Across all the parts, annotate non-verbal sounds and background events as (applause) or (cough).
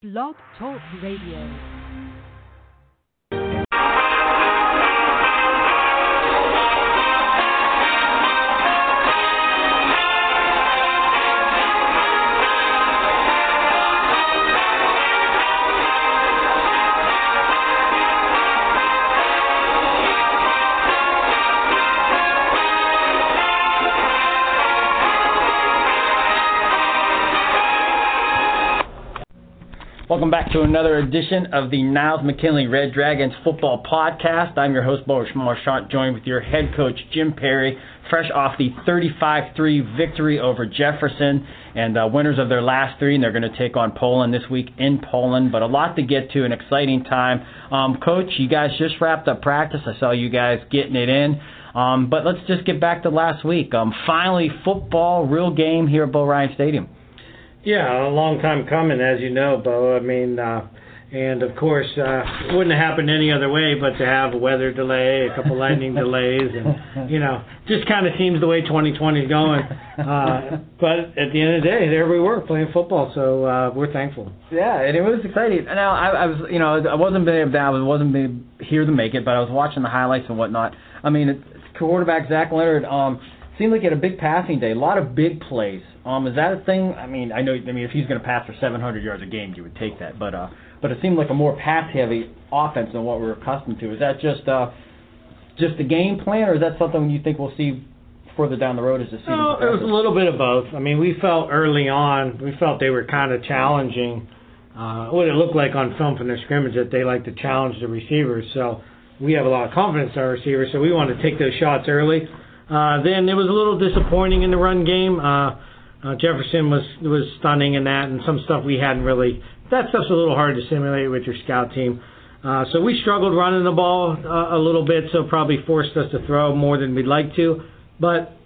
Blog Talk Radio. To another edition of the Niles McKinley Red Dragons Football Podcast. I'm your host, Boris Marchant, joined with your head coach, Jim Parry, fresh off the 35-3 victory over Jefferson, and uh, winners of their last three, and they're going to take on Poland this week in Poland. But a lot to get to, an exciting time. Um, coach, you guys just wrapped up practice. I saw you guys getting it in. Um, but let's just get back to last week. Um, finally, football, real game here at Bo Rein Stadium. Yeah, a long time coming, as you know, Bo. I mean, uh, and of course, uh, it wouldn't have happened any other way but to have a weather delay, a couple (laughs) lightning delays, and you know, just kind of seems the way 2020 is going. Uh, but at the end of the day, there we were playing football, so uh, we're thankful. Yeah, and it was exciting. Now I, I was, you know, I wasn't able to, I wasn't able here to make it, but I was watching the highlights and whatnot. I mean, it's quarterback Zach Leonard. Um, seemed like he had a big passing day, a lot of big plays. Um, is that a thing? I mean, I know. I mean, if he's going to pass for 700 yards a game, you would take that. But uh, but it seemed like a more pass-heavy offense than what we're accustomed to. Is that just uh, just the game plan, or is that something you think we'll see further down the road as the season? No, it was a little bit of both. I mean, we felt early on, we felt they were kind of challenging. Uh, what it looked like on film from their scrimmage that they like to challenge the receivers. So we have a lot of confidence in our receivers, so we want to take those shots early. Uh, then it was a little disappointing in the run game. Uh, uh, Jefferson was was stunning in that, and some stuff we hadn't really. That stuff's a little hard to simulate with your scout team. Uh, so we struggled running the ball uh, a little bit, so probably forced us to throw more than we'd like to. But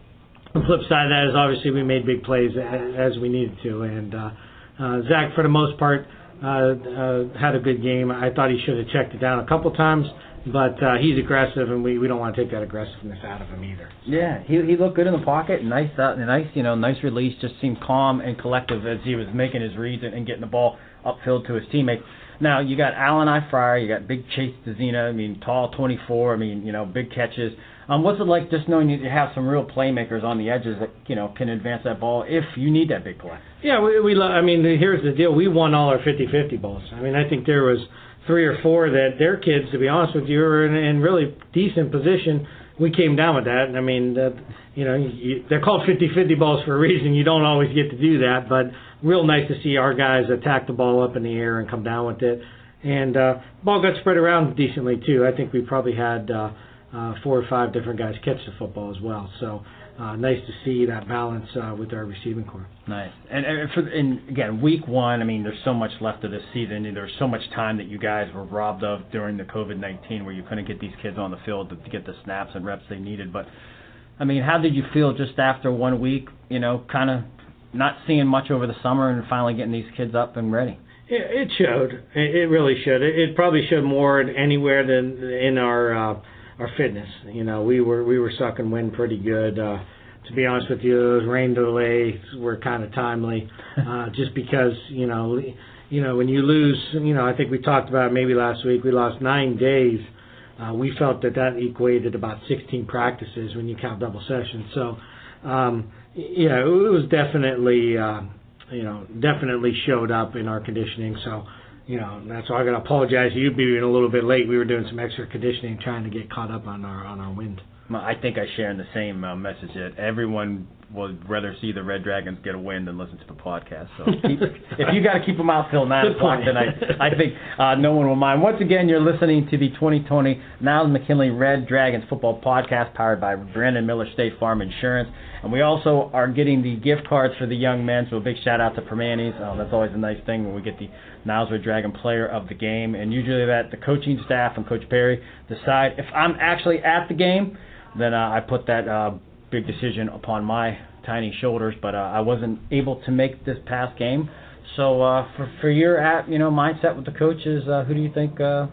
the flip side of that is obviously we made big plays as we needed to, and uh, uh, Zach for the most part uh, uh, had a good game. I thought he should have checked it down a couple times but uh, he's aggressive, and we, we don't want to take that aggressiveness out of him either. Yeah, he he looked good in the pocket. Nice, uh, nice, you know, nice release. Just seemed calm and collective as he was making his reads and, and getting the ball upfield to his teammates. Now you got Allen I Fryer, you got Big Chase Dezina. I mean, tall, 24. I mean, you know, big catches. Um, what's it like just knowing you have some real playmakers on the edges that you know can advance that ball if you need that big play? Yeah, we, we lo- I mean, here's the deal. We won all our 50-50 balls. I mean, I think there was three or four that their kids, to be honest with you, are in, in really decent position. We came down with that. and I mean, that, you know, you, they're called 50-50 balls for a reason. You don't always get to do that, but real nice to see our guys attack the ball up in the air and come down with it. And uh, ball got spread around decently too. I think we probably had uh, uh, four or five different guys catch the football as well. So uh, nice to see that balance uh, with our receiving core. Nice. And, and for and again, week one. I mean, there's so much left of this season. and There's so much time that you guys were robbed of during the COVID-19, where you couldn't get these kids on the field to, to get the snaps and reps they needed. But I mean, how did you feel just after one week? You know, kind of not seeing much over the summer and finally getting these kids up and ready. It, it showed. It, really showed. It, it probably showed more anywhere than in our. Uh, our fitness. You know, we were we were sucking wind pretty good. Uh, to be honest with you, those rain delays were kind of timely, uh, (laughs) just because you know, you know when you lose, you know, I think we talked about it maybe last week. We lost nine days. Uh, we felt that that equated about 16 practices when you count double sessions. So, um, you know, it was definitely, uh, you know, definitely showed up in our conditioning. So you know, that's why I got to apologize to you being a little bit late. We were doing some extra conditioning, trying to get caught up on our on our wind. I think I share in the same uh, message that everyone would rather see the Red Dragons get a win than listen to the podcast. So (laughs) keep, if you got to keep them out till nine o'clock tonight, I think uh, no one will mind. Once again, you're listening to the 2020 Niles McKinley Red Dragons football podcast, powered by Brandon Miller State Farm Insurance, and we also are getting the gift cards for the young men. So a big shout out to Permanis. Uh, that's always a nice thing when we get the Niles Red Dragon Player of the Game, and usually that the coaching staff and Coach Parry decide if I'm actually at the game then uh, I put that uh, big decision upon my tiny shoulders. But uh, I wasn't able to make this past game. So uh, for for your at you know mindset with the coaches, uh, who do you think uh,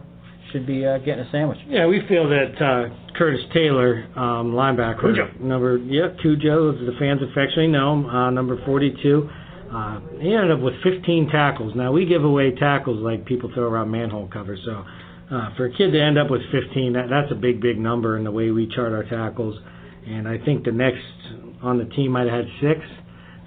should be uh, getting a sandwich? Yeah, we feel that uh, Curtis Taylor, um, linebacker, Cujo. number yeah Cujo, as the fans affectionately know him, uh, number 42. Uh, he ended up with 15 tackles. Now we give away tackles like people throw around manhole covers. So uh, for a kid to end up with 15, that, that's a big, big number in the way we chart our tackles. And I think the next on the team might have had six.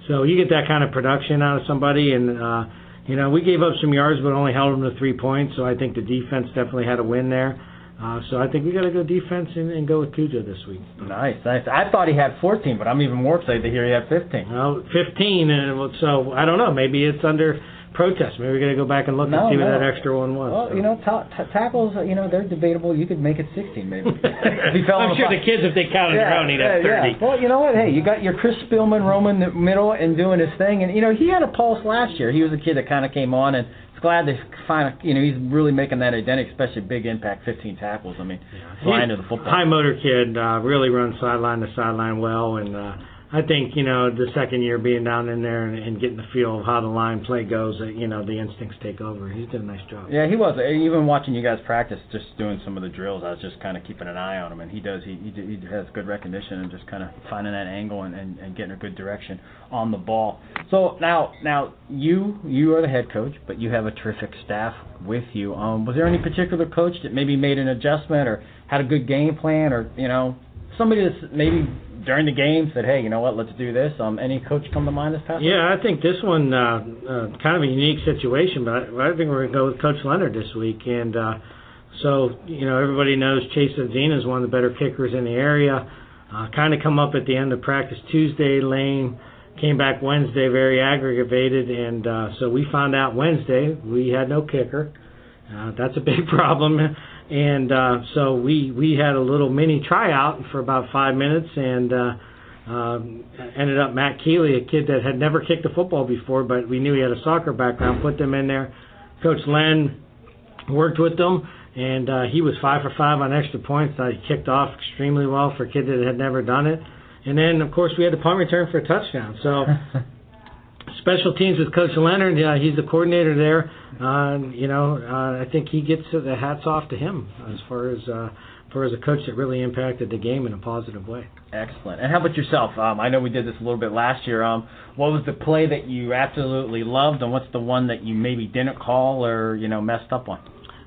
So you get that kind of production out of somebody, and uh, you know we gave up some yards, but only held them to three points. So I think the defense definitely had a win there. Uh, so I think we got to go defense and, and go with Cujo this week. Nice, nice. I thought he had 14, but I'm even more excited to hear he had 15. Well, 15, and so I don't know. Maybe it's under protest. Maybe we're going to go back and look No, and see what that extra one was. Well, so. you know, ta- ta- tackles, uh, you know, they're debatable. You could make it 16, maybe. (laughs) If he fell I'm sure fi- the kids, if they counted their own, he'd have 30. Well, you know what? Hey, you got your Chris Spielman roaming the middle and doing his thing, and you know he had a pulse last year. He was a kid that kind of came on, and it's glad they find. You know, he's really making that identity, especially big impact, 15 tackles. I mean, flying to the football. High motor kid, uh, really runs sideline to sideline well, and uh, I think you know the second year being down in there and, and getting the feel of how the line play goes, you know the instincts take over. He's done a nice job. Yeah, he was. Even watching you guys practice, just doing some of the drills, I was just kind of keeping an eye on him, and he does. He he, he has good recognition and just kind of finding that angle and, and, and getting a good direction on the ball. So now, now you you are the head coach, but you have a terrific staff with you. Um, was there any particular coach that maybe made an adjustment or had a good game plan, or you know somebody that's maybe during the game said, hey, you know what, let's do this. Um, any coach come to mind this past? week? Yeah, I think this one uh, uh, kind of a unique situation, but I, I think we're gonna go with Coach Leonard this week, and uh, so you know everybody knows Chase Adzina is one of the better kickers in the area. Uh, kind of come up at the end of practice Tuesday, lame. Came back Wednesday very aggravated, and uh, so we found out Wednesday we had no kicker. Uh, that's a big (laughs) problem, and uh, so we we had a little mini tryout for about five minutes, and uh, um, ended up Matt Keeley, a kid that had never kicked a football before, but we knew he had a soccer background. Put them in there. Coach Len worked with them, and uh, he was five for five on extra points. He kicked off extremely well for a kid that had never done it. And then, of course, we had the punt return for a touchdown. So (laughs) special teams with Coach Leonard. Yeah, he's the coordinator there. Uh, you know, uh, I think he gets the hats off to him as far as uh, for as a coach that really impacted the game in a positive way. Excellent. And how about yourself? Um, I know we did this a little bit last year. Um, what was the play that you absolutely loved, and what's the one that you maybe didn't call or you know messed up on?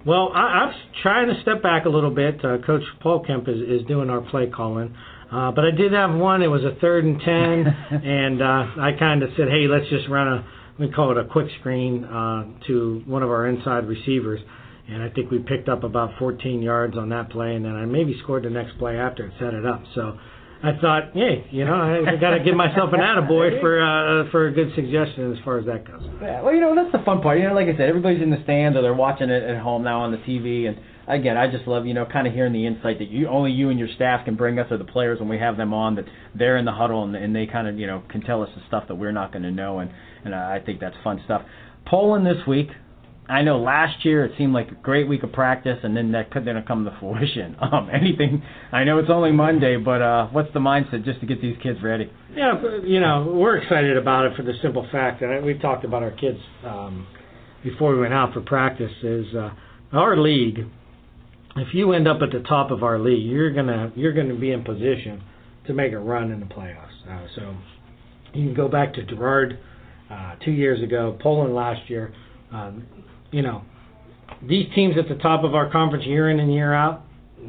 Well, I, I'm trying to step back a little bit. Uh, Coach Paul Kemp is, is doing our play calling. Uh, but I did have one. It was a third and ten, (laughs) and uh, I kind of said, "Hey, let's just run a we call it a quick screen uh, to one of our inside receivers." And I think we picked up about 14 yards on that play, and then I maybe scored the next play after and set it up. So I thought, hey, you know, I, I got to give myself an attaboy for uh, for a good suggestion as far as that goes. Yeah, well, you know that's the fun part. You know, like I said, everybody's in the stands or they're watching it at home now on the TV, and again, I just love you know kind of hearing the insight that you only you and your staff can bring us or the players when we have them on that they're in the huddle and, and they kind of you know can tell us the stuff that we're not going to know, and and I think that's fun stuff. Poland this week. I know last year it seemed like a great week of practice, and then that couldn't come to (laughs) fruition. Um, anything? I know it's only Monday, but uh, what's the mindset just to get these kids ready? Yeah, you know, we're excited about it for the simple fact that we've talked about our kids um, before we went out for practice. Is uh, our league? If you end up at the top of our league, you're gonna you're gonna be in position to make a run in the playoffs. Uh, so you can go back to Girard uh, two years ago, Poland last year. Um, you know, these teams at the top of our conference year in and year out,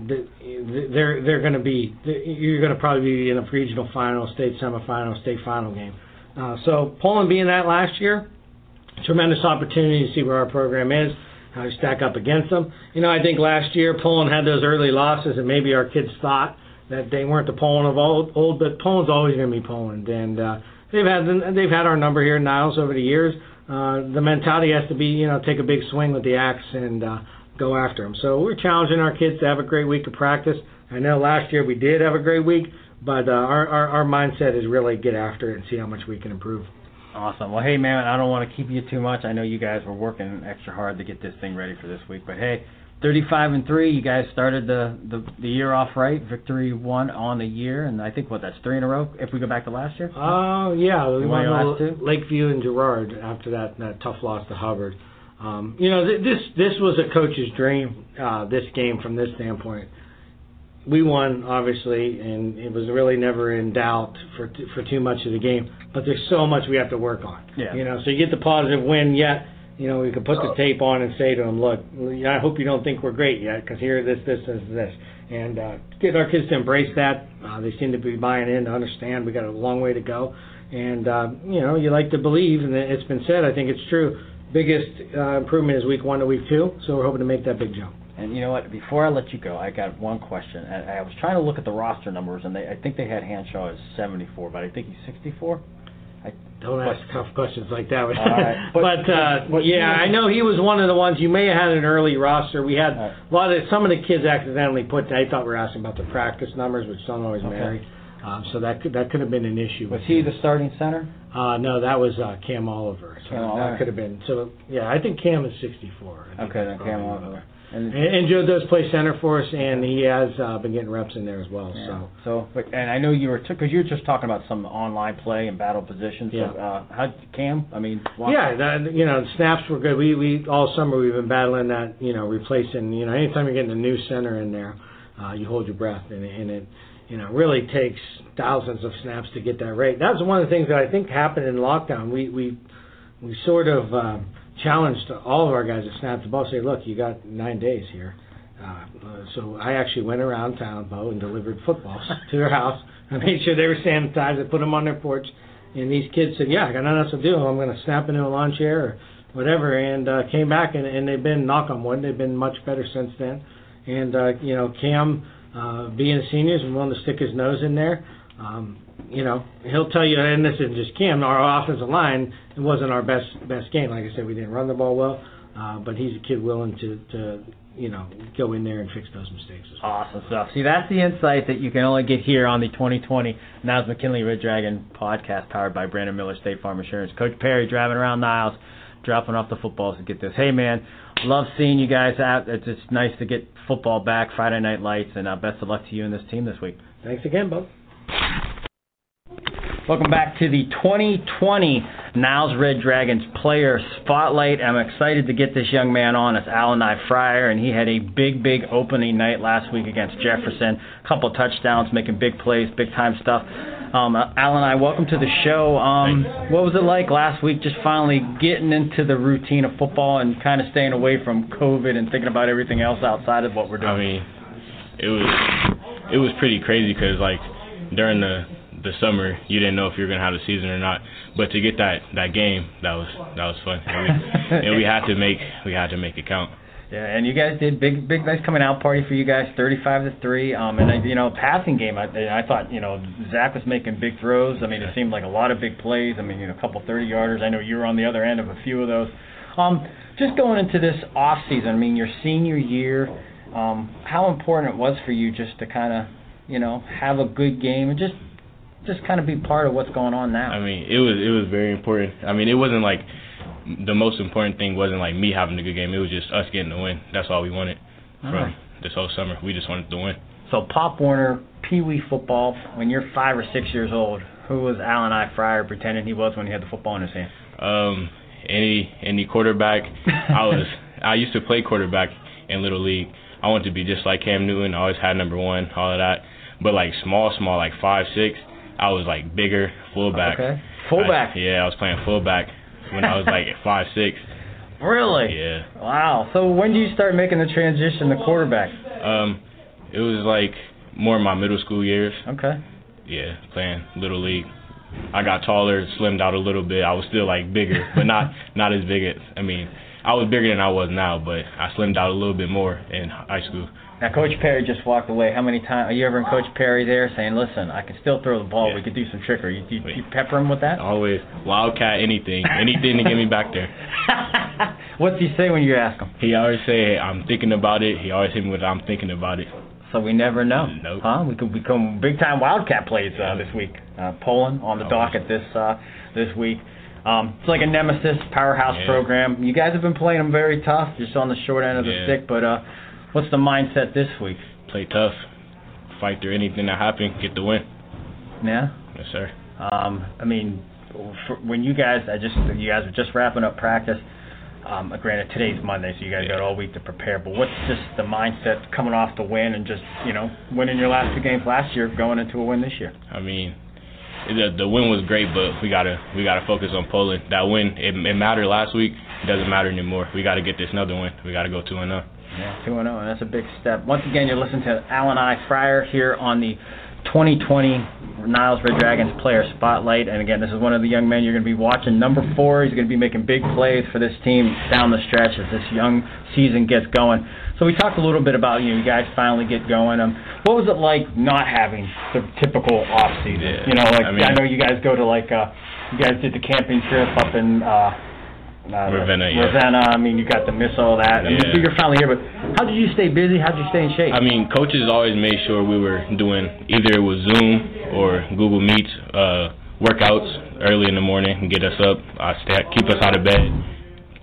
they're they're going to be you're going to probably be in a regional final, state semifinal, state final game. Uh, so Poland being that last year, tremendous opportunity to see where our program is, how we stack up against them. You know, I think last year Poland had those early losses, and maybe our kids thought that they weren't the Poland of old, old but Poland's always going to be Poland, and uh, they've had they've had our number here Niles over the years. Uh, the mentality has to be, you know, take a big swing with the axe and uh, go after them. So we're challenging our kids to have a great week of practice. I know last year we did have a great week, but uh, our, our our mindset is really get after it and see how much we can improve. Awesome. Well, hey, man, I don't want to keep you too much. I know you guys were working extra hard to get this thing ready for this week, but hey, 35 and three. You guys started the, the the year off right. Victory one on the year, and I think what that's three in a row. If we go back to last year. Oh uh, yeah, we won last the Lakeview and Girard after that that tough loss to Hubbard. Um, you know, th- this this was a coach's dream. Uh, this game from this standpoint, we won obviously, and it was really never in doubt for t- for too much of the game. But there's so much we have to work on. Yeah. You know, so you get the positive win, yet you know we can put the tape on and say to them, look, I hope you don't think we're great yet, because here this, this, this, this, and uh, get our kids to embrace that. Uh, they seem to be buying in to understand we got a long way to go, and uh, you know you like to believe, and it's been said. I think it's true. Biggest uh, improvement is week one to week two, so we're hoping to make that big jump. And you know what? Before I let you go, I got one question. And I was trying to look at the roster numbers, and they, I think they had Hanshaw as 74, but I think he's 64. I Don't ask tough questions like that. right. (laughs) but But- uh, but- yeah, I know he was one of the ones you may have had an early roster. We had Right. a lot of some of the kids accidentally put. I thought we were asking about the practice numbers, which don't always Okay. marry. Um, so that could that could have been an issue. Was he the starting center? Uh, no, that was uh, Cam Oliver. So Cam that Oliver. could have been. So yeah, I think Cam is 64. I think Okay, then Cam Oliver. And, And, Joe does play center for us, and he has uh, been getting reps in there as well. yeah. So. so, but, and I know you were because you were just talking about some online play and battle positions. So, Yeah. uh, how Cam? I mean, Yeah, that, you know, snaps were good. We we all summer we've been battling that, you know, replacing. You know, anytime you're getting a new center in there, uh, you hold your breath, and, and it, you know, really takes thousands of snaps to get that rate. That was one of the things that I think happened in lockdown. We we we sort of um, challenged all of our guys that snapped the ball. Say, look, you got nine days here. Uh, so I actually went around town, Bo, and delivered footballs (laughs) to their house. I made sure they were sanitized. I put them on their porch. And these kids said, "Yeah, I got nothing else to do. I'm going to snap into a lawn chair or whatever." And uh, came back, and, and they've been knock on wood. They've been much better since then. And uh, you know, Cam, uh, being a senior, is willing to stick his nose in there. Um, you know, he'll tell you, and this isn't just Cam. Our offensive line, it wasn't our best best game. Like I said, we didn't run the ball well, uh, but he's a kid willing to to you know go in there and fix those mistakes. As well. Awesome stuff. See, that's the insight that you can only get here on the 2020 Niles McKinley Red Dragon podcast powered by Brandon Miller State Farm Insurance. Coach Parry driving around Niles, dropping off the footballs to get this. Hey, man, love seeing you guys out. It's just nice to get football back, Friday Night Lights, and uh, best of luck to you and this team this week. Thanks again, Bo. Welcome back to the 2020 Niles Red Dragons player spotlight. I'm excited to get this young man on. It's Alan I. Fryer, and he had a big, big opening night last week against Jefferson. A couple touchdowns, making big plays, big time stuff. Um, uh, Alan I. welcome to the show. Um, what was it like last week, just finally getting into the routine of football and kind of staying away from COVID and thinking about everything else outside of what we're doing? I mean, it was it was pretty crazy because like during the the summer you didn't know if you were gonna have the season or not. But to get that that game, that was that was fun, and we, and we had to make we had to make it count. Yeah, and you guys did big, big, nice coming out party for you guys, thirty-five to three. Um, and I, you know, passing game. I, I thought, you know, Zach was making big throws. I mean, it seemed like a lot of big plays. I mean, you know, a couple thirty yarders. I know you were on the other end of a few of those. Um, just going into this off season. I mean, your senior year. Um, how important it was for you just to kind of, you know, have a good game and just, just kind of be part of what's going on now. I mean, it was it was very important. I mean, it wasn't like the most important thing wasn't like me having a good game. It was just us getting the win. That's all we wanted from right. this whole summer. We just wanted to win. So Pop Warner, Pee Wee football. When you're five or six years old, who was Alan I. Fryer pretending he was when he had the football in his hand? Um, any any quarterback. I (laughs) was I used to play quarterback in little league. I wanted to be just like Cam Newton. I always had number one, all of that. But like small, small, like five, six, I was like bigger, fullback. Okay. Fullback. I, yeah, I was playing fullback when I was like (laughs) five, six. Really? Yeah. Wow. So when do you start making the transition to quarterback? Um, it was like more in my middle school years. Okay. Yeah, playing little league. I got taller, slimmed out a little bit. I was still like bigger, but not (laughs) not as big as. I mean, I was bigger than I was now, but I slimmed out a little bit more in high school. Now Coach Parry just walked away. How many times are you ever in Coach Parry there saying, "Listen, I can still throw the ball. Yeah. We could do some trickery." You, you, you pepper him with that? Always wildcat, anything, anything to get me back there. (laughs) What's he say when you ask him? He always say, "I'm thinking about it." He always hit me with, "I'm thinking about it." So we never know. Nope. Huh? We could become big time Wildcat plays uh, this week. Uh, Poland on the Oh. docket this uh, this week. Um, it's like a nemesis powerhouse Yeah. program. You guys have been playing them very tough, just on the short end of the Yeah. stick. But uh, what's the mindset this week? Play tough, fight through anything that happens, get the win. Yeah. Yes, sir. Um, I mean, when you guys, I just you guys were just wrapping up practice. Um, granted, today's Monday, so you guys got all week to prepare. But what's just the mindset coming off the win and just you know winning your last two games last year, going into a win this year? I mean, the the win was great, but we gotta we gotta focus on Poland. That win it, it mattered last week. It doesn't matter anymore. We gotta get this another win. We gotta go two and zero. Yeah, two and zero, and that's a big step. Once again, you're listening to Alan I Fryer here on the 2020 Niles Red Dragons Player Spotlight. And again, this is one of the young men you're going to be watching. Number four, he's going to be making big plays for this team down the stretch as this young season gets going. So we talked a little bit about you, know, you guys finally get going. Um, what was it like not having the typical off season? Yeah, you know, like I mean- I know you guys go to like uh, you guys did the camping trip up in. Uh, uh, Ravenna, yeah. I mean, you got to miss all that. I mean, you're finally here, but how did you stay busy? How did you stay in shape? I mean, coaches always made sure we were doing either it was Zoom or Google Meets uh, workouts early in the morning and get us up, uh, stay, keep us out of bed.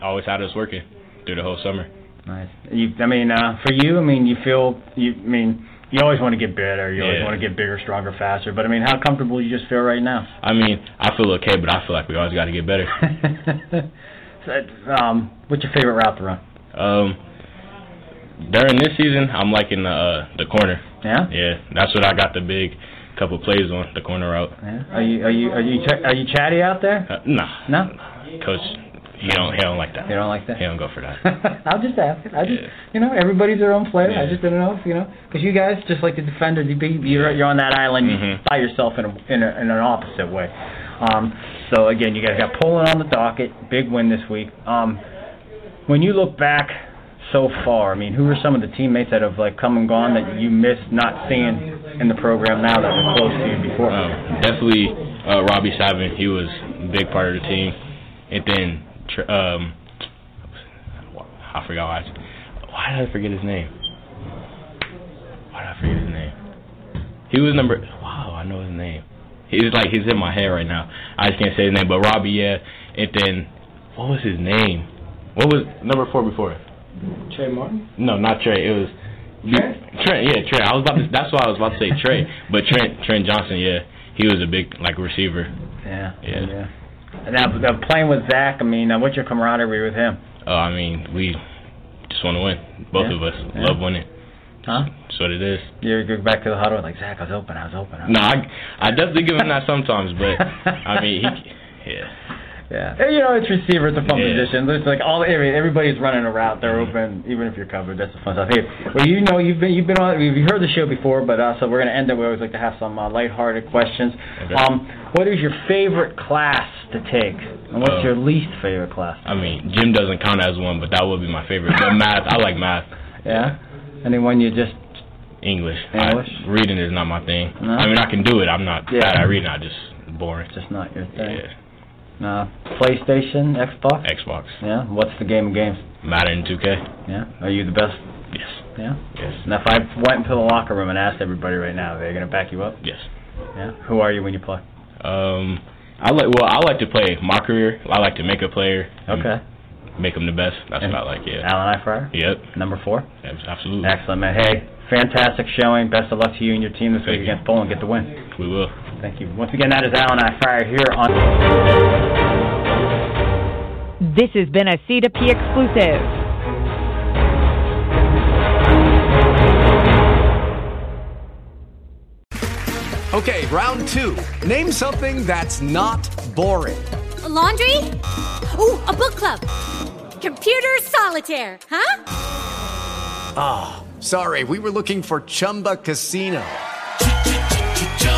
Always had us working through the whole summer. Nice. You, I mean, uh, for you, I mean, you feel, you, I mean, you always want to get better. You always Yeah. want to get bigger, stronger, faster. But I mean, how comfortable you just feel right now? I mean, I feel okay, but I feel like we always got to get better. (laughs) So, um, what's your favorite route to run? Um, during this season, I'm liking the uh, the corner. Yeah. Yeah, that's what I got the big couple plays on the corner route. Yeah. Are you are you are you ch- are you chatty out there? Uh, nah, No. coach, he don't he don't like that. You don't like that? He don't go for that. (laughs) I'll just ask. I just, Yeah. you know, everybody's their own player. I just didn't know if you know, because you guys, just like the defenders, you be, you're you're on that island Mhm. by yourself in a, in, a, in an opposite way. Um, so again, you guys got Poland on the docket, big win this week. Um, when you look back so far, I mean, who are some of the teammates that have like come and gone that you missed not seeing in the program now that were close to you before? Um, definitely uh, Robbie Savin. He was a big part of the team. And then um, I forgot why. I, why did I forget his name? Why did I forget his name? He was number. Wow, I know his name. He's like he's in my head right now. I just can't say his name. But Robbie, yeah. And then what was his name? What was number four before? Trey Martin. No, not Trey. It was Trent? Trent. Yeah, Trent. I was about to. That's why I was about to say (laughs) Trey. But Trent, Trent Johnson. Yeah, he was a big like receiver. Yeah. Yeah. yeah. Now, now playing with Zach, I mean, uh, what's your camaraderie with him? Oh, I mean, we just want to win. Both Yeah. of us Yeah. love winning. Huh? That's what it is. You go back to the huddle like Zach. I was open. I was open. I was No, I, I definitely give him that sometimes, but I mean, he, (laughs) yeah, Yeah, And, you know it's receiver. It's a fun Yeah. position. It's like all every, everybody's running a route. They're Mhm. open, even if you're covered. That's the fun stuff. Hey, well, you know you've been you've been on. You've heard the show before, but uh, so we're gonna end it. We always like to have some uh, lighthearted questions. Okay. Um, what is your favorite class to take, and what's Uh, your least favorite class? I mean, gym doesn't count as one, but that would be my favorite. But math, I like math. Yeah, anyone you just English. English? I, reading is not my thing. No? I mean, I can do it. I'm not Yeah. bad at reading. I just boring. just not your thing. Yeah, Uh, PlayStation, Xbox. Xbox, Yeah. What's the game of games? Madden, 2K. Yeah. Are you the best? Yes, Yeah. yes, Now, if I went into the locker room and asked everybody right now, they're gonna back you up. yes. Yeah. Who are you when you play? Um, I like. Well, I like to play my career. I like to make a player. Okay. Make them the best. That's what I like. Yeah. Alan I. Fryer. Yep. Number four. abs- Absolutely. Excellent, man. Hey, fantastic showing. Best of luck to you and your team this Thank week you. against Poland. Get the win. We will. Thank you. Once again, that is Alan I. Fryer here on. This has been a C2P exclusive. Okay, round two. Name something that's not boring. A laundry? Ooh, a book club. Computer solitaire, huh? Ah, sorry, we were looking for Chumba Casino.